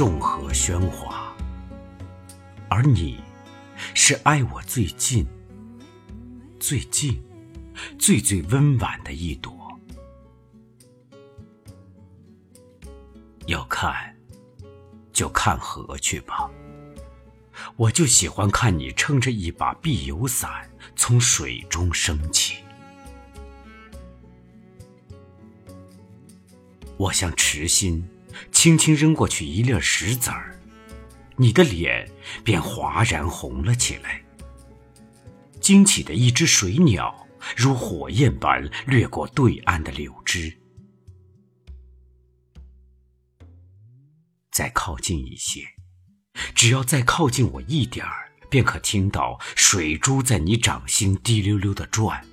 众河喧哗，而你，是爱我最近、最近、最最温婉的一朵。要看，就看河去吧。我就喜欢看你撑着一把碧油伞从水中升起。我向池心轻轻扔过去一粒石子儿，你的脸便哗然红了起来。惊起的一只水鸟如火焰般掠过对岸的柳枝。再靠近一些，只要再靠近我一点儿，便可听到水珠在你掌心滴溜溜的转。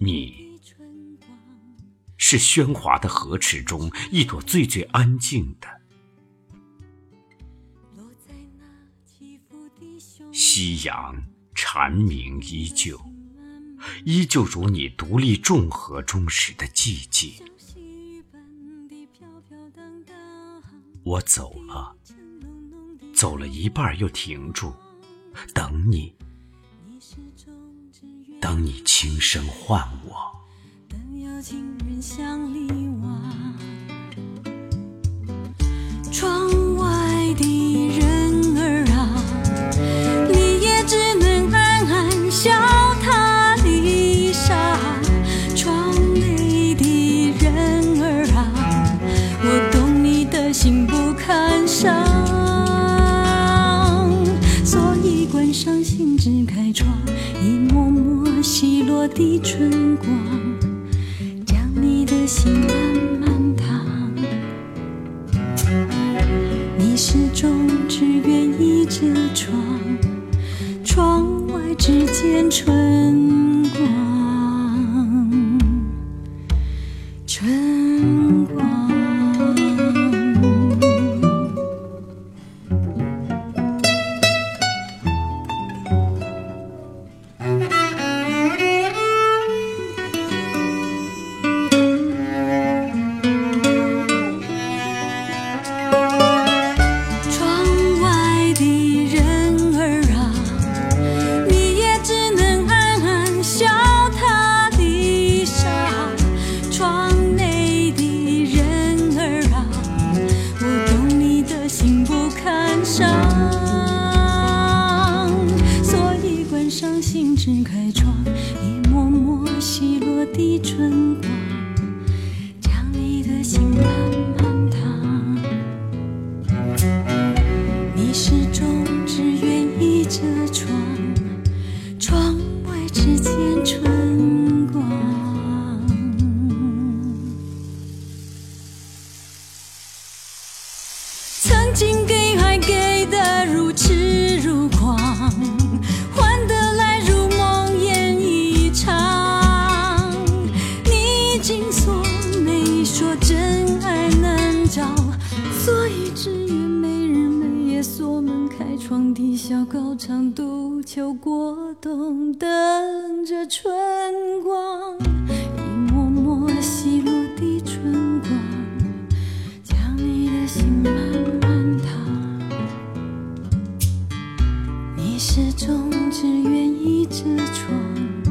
你是喧哗的河池中一朵最最安静的。夕阳蝉鸣依旧，依旧如你独立众河中时的寂静。我走了，走了一半又停住，等你。当你轻声唤我，窗外的人儿啊，你也只能暗暗笑他离沙。窗内的人儿啊，我懂你的心不堪伤，所以关上心，只开窗，一幕幕。稀落的春光，的心慢慢淌。你始终只愿意着窗，窗外只见春上，所以关上心之开窗，一抹抹细落的春光，将你的心慢慢。低小高唱度秋过冬等着春光一抹抹细落的春光将你的心慢慢烫你始终只愿一只床。